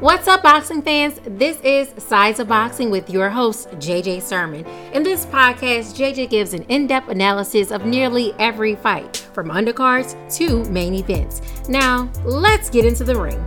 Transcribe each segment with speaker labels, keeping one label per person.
Speaker 1: What's up, boxing fans? This is Sides of Boxing with your host, JJ Sermon. In this podcast, JJ gives an in depth analysis of nearly every fight, from undercards to main events. Now, let's get into the ring.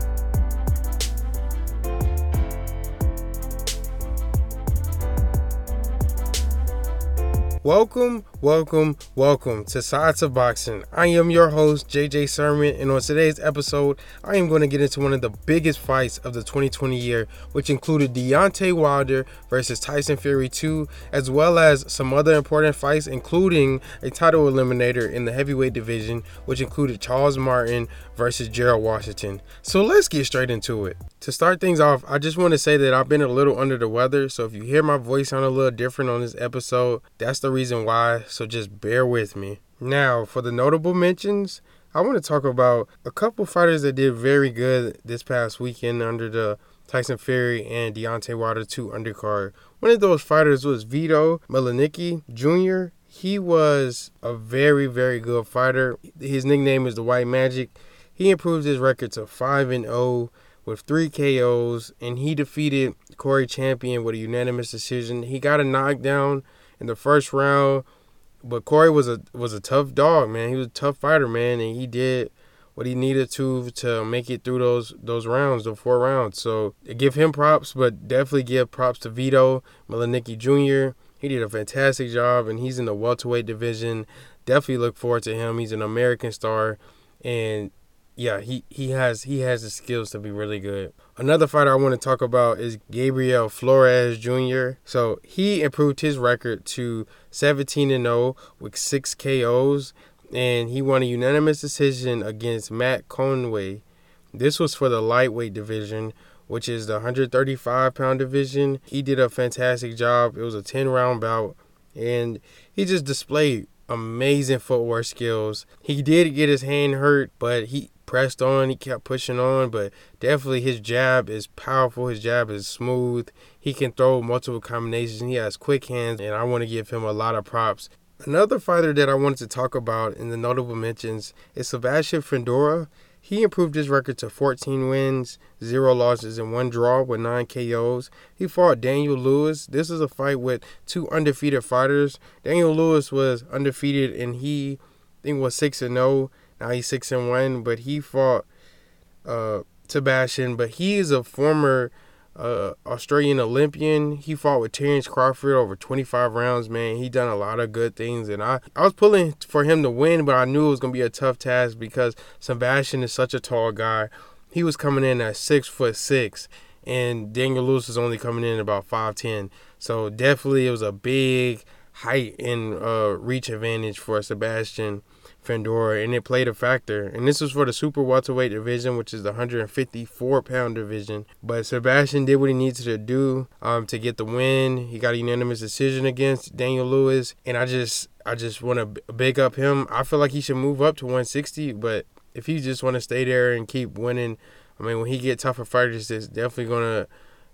Speaker 2: Welcome, welcome, welcome to Sides of Boxing. I am your host, JJ Sermon, and on today's episode, I am going to get into one of the biggest fights of the 2020 year, which included Deontay Wilder versus Tyson Fury 2, as well as some other important fights, including a title eliminator in the heavyweight division, which included Charles Martin versus Gerald Washington. So let's get straight into it. To start things off, I just want to say that I've been a little under the weather, so if you hear my voice sound a little different on this episode, that's the reason why, so just bear with me. Now, for the notable mentions, I want to talk about a couple fighters that did very good this past weekend under the Tyson Fury and Deontay Wilder 2 undercard. One of those fighters was Vito Mielnicki Jr. He was a very, very good fighter. His nickname is the White Magic. He improved his record to 5 and 0 with three KOs, and he defeated Corey Champion with a unanimous decision. He got a knockdown in the first round, but Corey was a was a tough dog, man. He was a tough fighter, man, and he did what he needed to to make it through those those rounds, the four rounds. So give him props, but definitely give props to Vito Mielnicki Jr. He did a fantastic job, and he's in the welterweight division. Definitely look forward to him. He's an American star, and yeah, he, he has he has the skills to be really good. Another fighter I want to talk about is Gabriel Flores Jr. So he improved his record to 17 and 0 with six KOs, and he won a unanimous decision against Matt Conway. This was for the lightweight division, which is the 135 pound division. He did a fantastic job. It was a 10 round bout, and he just displayed amazing footwork skills. He did get his hand hurt, but he pressed on. He kept pushing on, but definitely his jab is powerful. His jab is smooth. He can throw multiple combinations. He has quick hands, and I want to give him a lot of props. Another fighter that I wanted to talk about in the notable mentions is Sebastian Fundora. He improved his record to 14 wins, 0 losses, and 1 draw with 9 KOs. He fought Daniel Lewis. This is a fight with two undefeated fighters. Daniel Lewis was undefeated and he I think was 6 and 0. Now he's six and one, but he fought uh, Sebastian. But he is a former uh, Australian Olympian. He fought with Terence Crawford over 25 rounds. Man, he done a lot of good things, and I I was pulling for him to win, but I knew it was gonna be a tough task because Sebastian is such a tall guy. He was coming in at six foot six, and Daniel Lewis is only coming in about five ten. So definitely, it was a big height and uh, reach advantage for Sebastian. Fundora, and it played a factor. And this was for the super welterweight division, which is the 154 pound division. But Sebastian did what he needed to do um, to get the win. He got a unanimous decision against Daniel Lewis, and I just I just want to big up him. I feel like he should move up to 160, but if he just want to stay there and keep winning, I mean, when he get tougher fighters, it's definitely gonna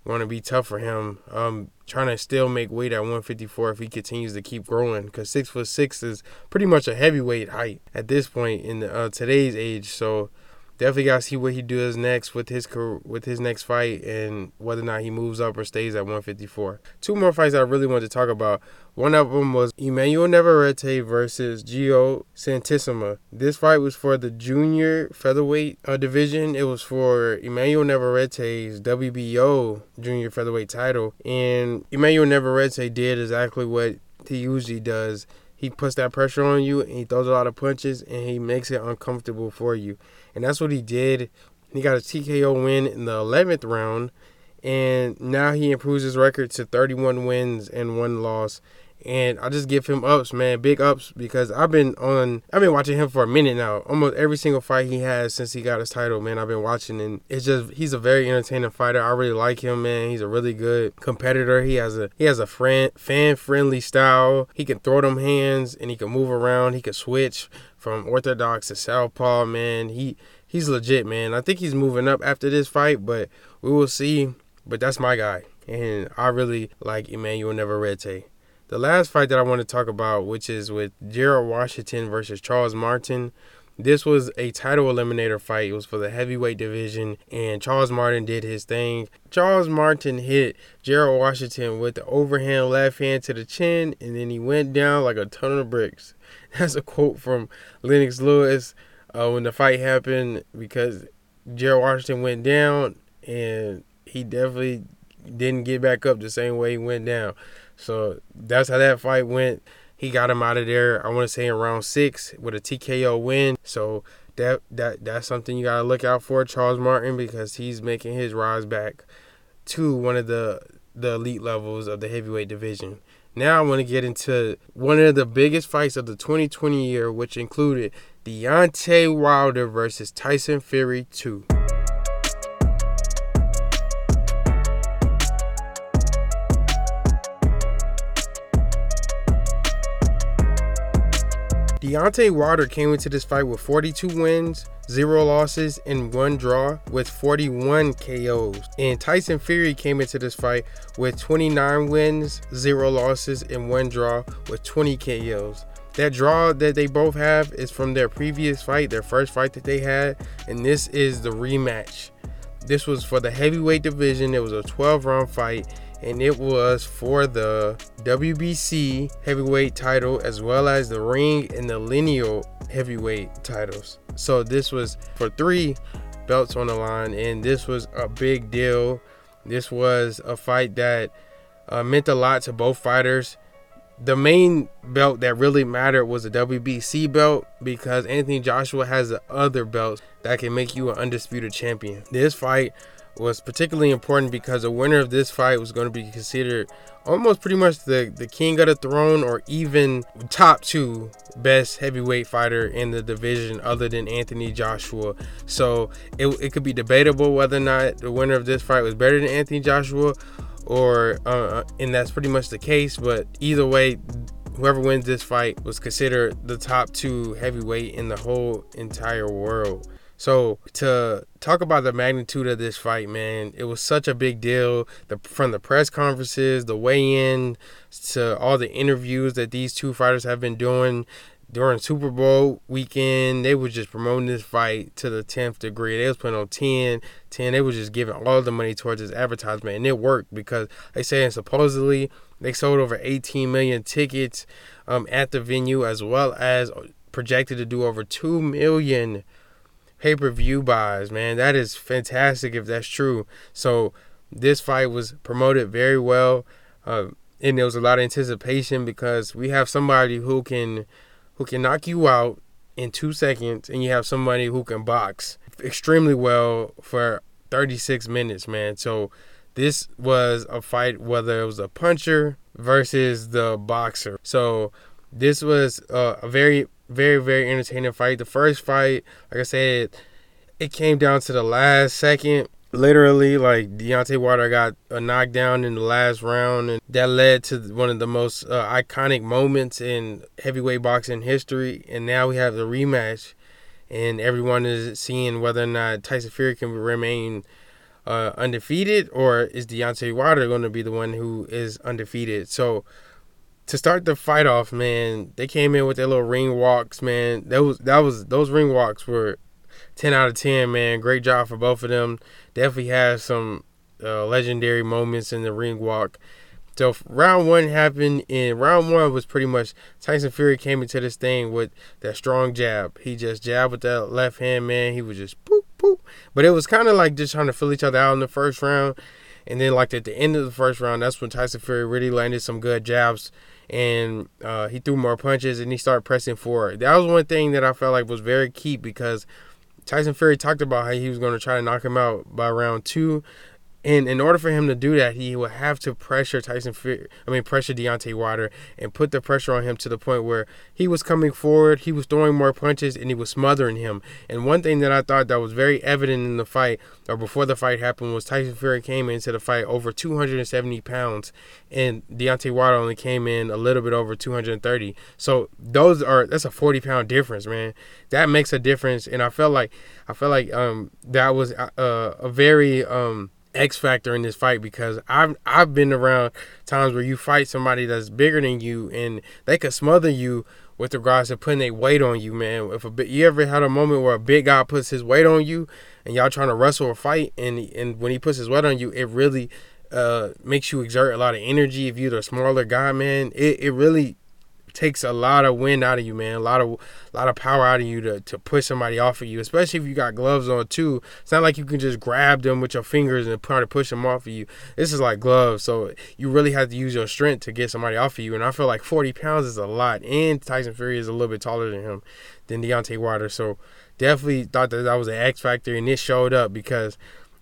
Speaker 2: going to be tough for him. Um, trying to still make weight at 154 if he continues to keep growing, because six foot six is pretty much a heavyweight height at this point in uh, today's age. So definitely got to see what he does next with his with his next fight and whether or not he moves up or stays at 154. Two more fights I really wanted to talk about. One of them was Emmanuel Navarrete versus Jeo Santisima. This fight was for the junior featherweight uh, division. It was for Emmanuel Navarrete's WBO junior featherweight title, and Emmanuel Navarrete did exactly what he usually does he puts that pressure on you and he throws a lot of punches and he makes it uncomfortable for you. And that's what he did. He got a TKO win in the 11th round and now he improves his record to 31 wins and one loss and I just give him ups, man, big ups because I've been on, I've been watching him for a minute now. Almost every single fight he has since he got his title, man, I've been watching, and it's just he's a very entertaining fighter. I really like him, man. He's a really good competitor. He has a he has a friend fan friendly style. He can throw them hands and he can move around. He can switch from orthodox to southpaw, man. He he's legit, man. I think he's moving up after this fight, but we will see. But that's my guy, and I really like Emmanuel Navarrete. The last fight that I want to talk about, which is with Gerald Washington versus Charles Martin. This was a title eliminator fight. It was for the heavyweight division, and Charles Martin did his thing. Charles Martin hit Gerald Washington with the overhand left hand to the chin, and then he went down like a ton of bricks. That's a quote from Lennox Lewis uh, when the fight happened because Gerald Washington went down, and he definitely didn't get back up the same way he went down. So that's how that fight went. He got him out of there. I want to say in round six with a TKO win. So that that that's something you gotta look out for, Charles Martin, because he's making his rise back to one of the the elite levels of the heavyweight division. Now I want to get into one of the biggest fights of the 2020 year, which included Deontay Wilder versus Tyson Fury 2. Deontay Wilder came into this fight with 42 wins, 0 losses, and 1 draw with 41 KOs. And Tyson Fury came into this fight with 29 wins, 0 losses, and 1 draw with 20 KOs. That draw that they both have is from their previous fight, their first fight that they had, and this is the rematch. This was for the heavyweight division. It was a 12 round fight and it was for the WBC heavyweight title as well as the ring and the lineal heavyweight titles. So this was for three belts on the line, and this was a big deal. This was a fight that uh, meant a lot to both fighters. The main belt that really mattered was the WBC belt because Anthony Joshua has the other belts that can make you an undisputed champion. This fight was particularly important because the winner of this fight was going to be considered almost pretty much the, the king of the throne or even top two best heavyweight fighter in the division other than Anthony Joshua. So it, it could be debatable whether or not the winner of this fight was better than Anthony Joshua or uh, and that's pretty much the case but either way whoever wins this fight was considered the top two heavyweight in the whole entire world so to talk about the magnitude of this fight, man, it was such a big deal. The from the press conferences, the weigh-in, to all the interviews that these two fighters have been doing during Super Bowl weekend, they were just promoting this fight to the 10th degree. They was putting on 10, 10. They was just giving all the money towards this advertisement. And it worked because they say supposedly they sold over 18 million tickets um, at the venue as well as projected to do over 2 million pay per view buys, man. That is fantastic if that's true. So this fight was promoted very well, uh, and there was a lot of anticipation because we have somebody who can who can knock you out in two seconds, and you have somebody who can box extremely well for 36 minutes, man. So this was a fight whether it was a puncher versus the boxer. So this was uh, a very very very entertaining fight. The first fight, like I said, it came down to the last second. Literally, like Deontay Wilder got a knockdown in the last round, and that led to one of the most uh, iconic moments in heavyweight boxing history. And now we have the rematch, and everyone is seeing whether or not Tyson Fury can remain uh, undefeated, or is Deontay Wilder going to be the one who is undefeated? So to start the fight off, man, they came in with their little ring walks, man. That was that was those ring walks were ten out of ten, man. Great job for both of them. Definitely had some uh, legendary moments in the ring walk. So round one happened, and round one was pretty much Tyson Fury came into this thing with that strong jab. He just jabbed with that left hand, man. He was just poop poop. But it was kind of like just trying to fill each other out in the first round, and then like at the end of the first round, that's when Tyson Fury really landed some good jabs and uh, he threw more punches and he started pressing forward. That was one thing that I felt like was very key because Tyson Fury talked about how he was going to try to knock him out by round two. And in order for him to do that, he would have to pressure Tyson Fury, I mean, pressure Deontay Wilder and put the pressure on him to the point where he was coming forward, he was throwing more punches, and he was smothering him. And one thing that I thought that was very evident in the fight, or before the fight happened, was Tyson Fury came into the fight over 270 pounds, and Deontay Wilder only came in a little bit over 230. So those are that's a 40 pound difference, man. That makes a difference, and I felt like I felt like um that was a, uh, a very um X factor in this fight because I've I've been around times where you fight somebody that's bigger than you and they could smother you with regards to putting a weight on you, man. If a you ever had a moment where a big guy puts his weight on you and y'all trying to wrestle or fight, and and when he puts his weight on you, it really uh, makes you exert a lot of energy. If you're the smaller guy, man, it, it really takes a lot of wind out of you, man. A lot of a lot of power out of you to, to push somebody off of you, especially if you got gloves on too. It's not like you can just grab them with your fingers and try to push them off of you. This is like gloves, so you really have to use your strength to get somebody off of you. And I feel like 40 pounds is a lot, and Tyson Fury is a little bit taller than him, than Deontay Wilder. So definitely thought that that was an X factor, and this showed up because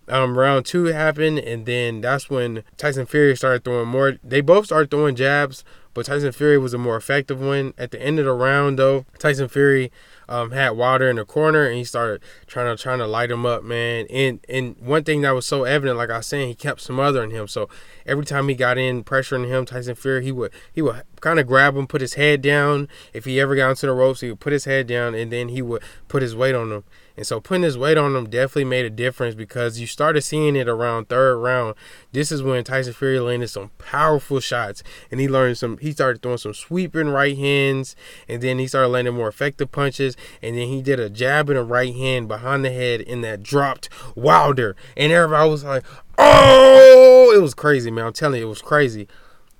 Speaker 2: um, round two happened, and then that's when Tyson Fury started throwing more. They both started throwing jabs, but Tyson Fury was a more effective one. At the end of the round, though, Tyson Fury um, had Wilder in the corner, and he started trying to trying to light him up, man. And and one thing that was so evident, like I was saying, he kept smothering him. So every time he got in pressuring him, Tyson Fury, he would he would kind of grab him, put his head down. If he ever got into the ropes, he would put his head down, and then he would put his weight on him. And so putting his weight on him definitely made a difference because you started seeing it around third round. This is when Tyson Fury landed some powerful shots, and he learned some. He started throwing some sweeping right hands, and then he started landing more effective punches, and then he did a jab and a right hand behind the head, and that dropped Wilder, and everybody was like, "Oh!" It was crazy, man. I'm telling you, it was crazy.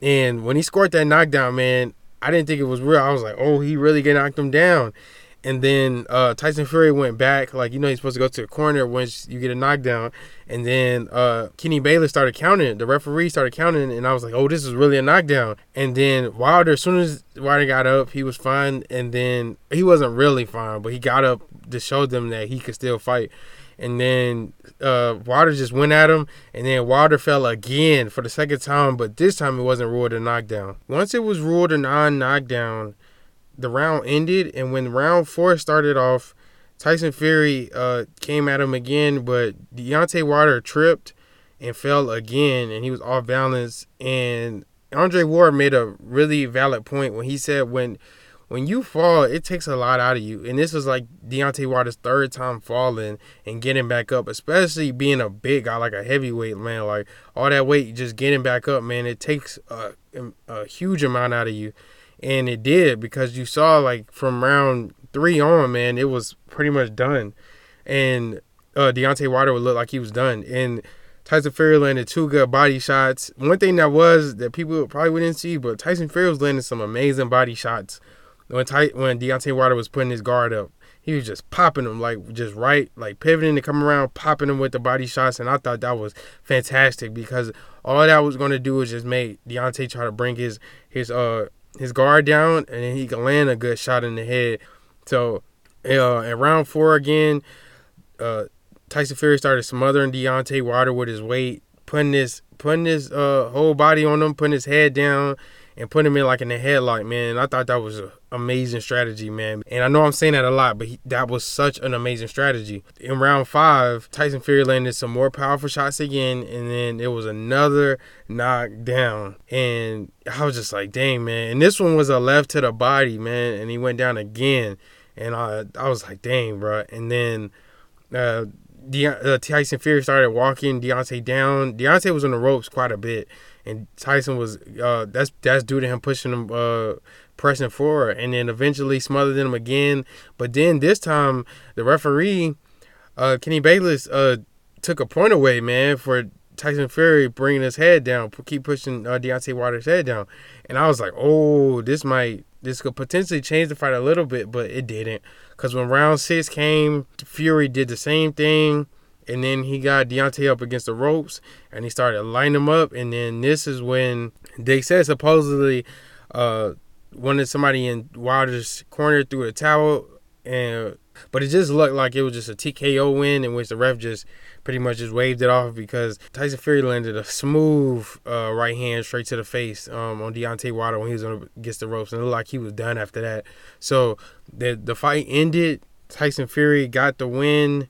Speaker 2: And when he scored that knockdown, man, I didn't think it was real. I was like, "Oh, he really get knocked him down." And then uh, Tyson Fury went back, like you know he's supposed to go to the corner once you get a knockdown. And then uh, Kenny Bayless started counting. The referee started counting, and I was like, "Oh, this is really a knockdown." And then Wilder, as soon as Wilder got up, he was fine. And then he wasn't really fine, but he got up to show them that he could still fight. And then uh, Wilder just went at him, and then Wilder fell again for the second time, but this time it wasn't ruled a knockdown. Once it was ruled a non-knockdown the round ended, and when round four started off, Tyson Fury uh, came at him again, but Deontay Wilder tripped and fell again, and he was off balance. And Andre Ward made a really valid point when he said when when you fall, it takes a lot out of you. And this was like Deontay Wilder's third time falling and getting back up, especially being a big guy, like a heavyweight man. Like all that weight, just getting back up, man, it takes a, a huge amount out of you and it did because you saw like from round three on, man, it was pretty much done, and uh, Deontay Wilder would look like he was done, and Tyson Fury landed two good body shots. One thing that was that people probably wouldn't see, but Tyson Fury was landing some amazing body shots when Ty- when Deontay Wilder was putting his guard up. He was just popping them like just right, like pivoting to come around, popping them with the body shots, and I thought that was fantastic because all that was going to do was just make Deontay try to bring his his uh his guard down, and then he can land a good shot in the head. So, uh, in round four again, uh, Tyson Fury started smothering Deontay Wilder with his weight, putting his putting his uh, whole body on him, putting his head down, and put him in like in the headlock, man. I thought that was an amazing strategy, man. And I know I'm saying that a lot, but he, that was such an amazing strategy. In round five, Tyson Fury landed some more powerful shots again, and then it was another knockdown. And I was just like, dang, man. And this one was a left to the body, man, and he went down again. And I, I was like, dang, bro. And then uh, De- uh, Tyson Fury started walking Deontay down. Deontay was on the ropes quite a bit and Tyson was uh, that's that's due to him pushing him uh, pressing forward. And then eventually smothered him again. But then this time the referee uh, Kenny Bayless uh, took a point away man for Tyson Fury bringing his head down keep pushing uh, Deontay Wilder's head down. And I was like oh this might this could potentially change the fight a little bit but it didn't. Because when round six came Fury did the same thing and then he got Deontay up against the ropes and he started lining him up. And then this is when they said supposedly uh, wanted somebody in Wilder's corner through a towel. And but it just looked like it was just a TKO win in which the ref just pretty much just waved it off because Tyson Fury landed a smooth uh, right hand straight to the face um, on Deontay Wilder when he was on against the ropes and it looked like he was done after that. So the the fight ended. Tyson Fury got the win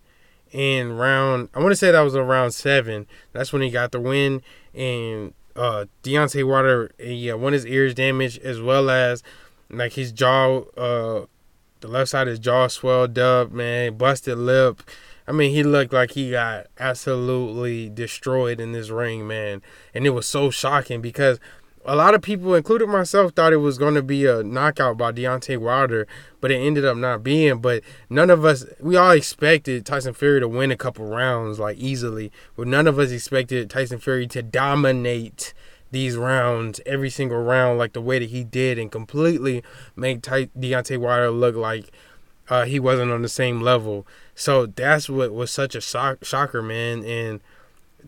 Speaker 2: in round I want to say that was around seven. That's when he got the win and uh Deontay Wilder yeah one his ears damaged as well as like his jaw uh the left side of his jaw swelled up man busted lip. I mean he looked like he got absolutely destroyed in this ring man and it was so shocking because a lot of people, including myself, thought it was going to be a knockout by Deontay Wilder, but it ended up not being. But none of us, we all expected Tyson Fury to win a couple rounds like easily, but none of us expected Tyson Fury to dominate these rounds every single round like the way that he did and completely make Ty- Deontay Wilder look like uh, he wasn't on the same level. So that's what was such a shock- shocker, man. And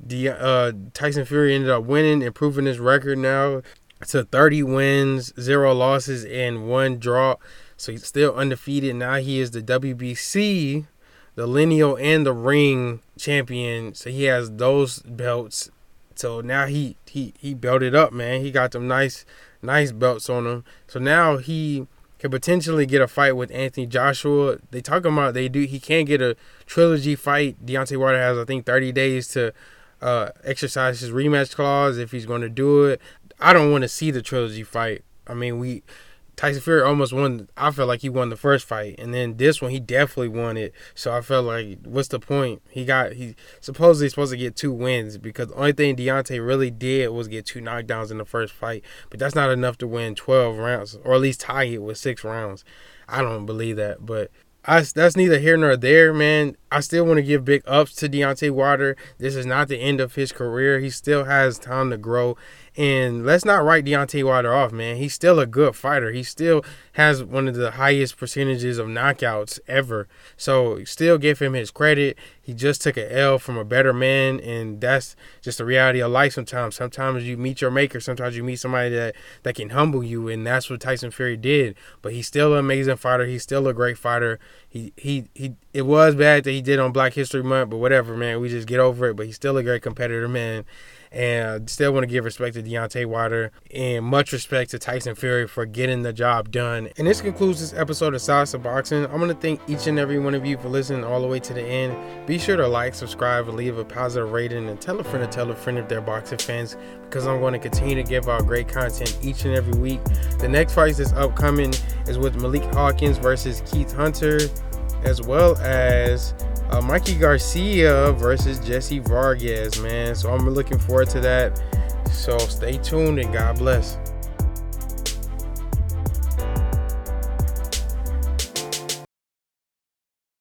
Speaker 2: the uh, Tyson Fury ended up winning, improving his record now to 30 wins, zero losses, and one draw. So he's still undefeated. Now he is the WBC, the lineal, and the ring champion. So he has those belts. So now he he he belted up, man. He got them nice nice belts on him. So now he could potentially get a fight with Anthony Joshua. They talk about they do he can't get a trilogy fight. Deontay Wilder has I think 30 days to uh, exercise his rematch clause if he's going to do it. I don't want to see the trilogy fight. I mean, we Tyson Fury almost won. I felt like he won the first fight, and then this one he definitely won it. So I felt like, what's the point? He got he supposedly supposed to get two wins because the only thing Deontay really did was get two knockdowns in the first fight, but that's not enough to win twelve rounds or at least tie it with six rounds. I don't believe that, but I, that's neither here nor there, man. I still want to give big ups to Deontay Wilder. This is not the end of his career. He still has time to grow. And let's not write Deontay Wilder off, man. He's still a good fighter. He still has one of the highest percentages of knockouts ever. So still give him his credit. He just took an L from a better man, and that's just the reality of life sometimes. Sometimes you meet your maker, sometimes you meet somebody that, that can humble you, and that's what Tyson Fury did. But he's still an amazing fighter. He's still a great fighter. He he he it was bad that he did on Black History Month, but whatever, man. We just get over it. But he's still a great competitor, man. And still want to give respect to Deontay Wilder and much respect to Tyson Fury for getting the job done. And this concludes this episode of of Boxing. I'm going to thank each and every one of you for listening all the way to the end. Be sure to like, subscribe, and leave a positive rating, and tell a friend to tell a friend if they're boxing fans because I'm going to continue to give out great content each and every week. The next fight that's upcoming is with Malik Hawkins versus Keith Hunter, as well as uh, Mikey Garcia versus Jesse Vargas, man. So I'm looking forward to that. So stay tuned and God bless.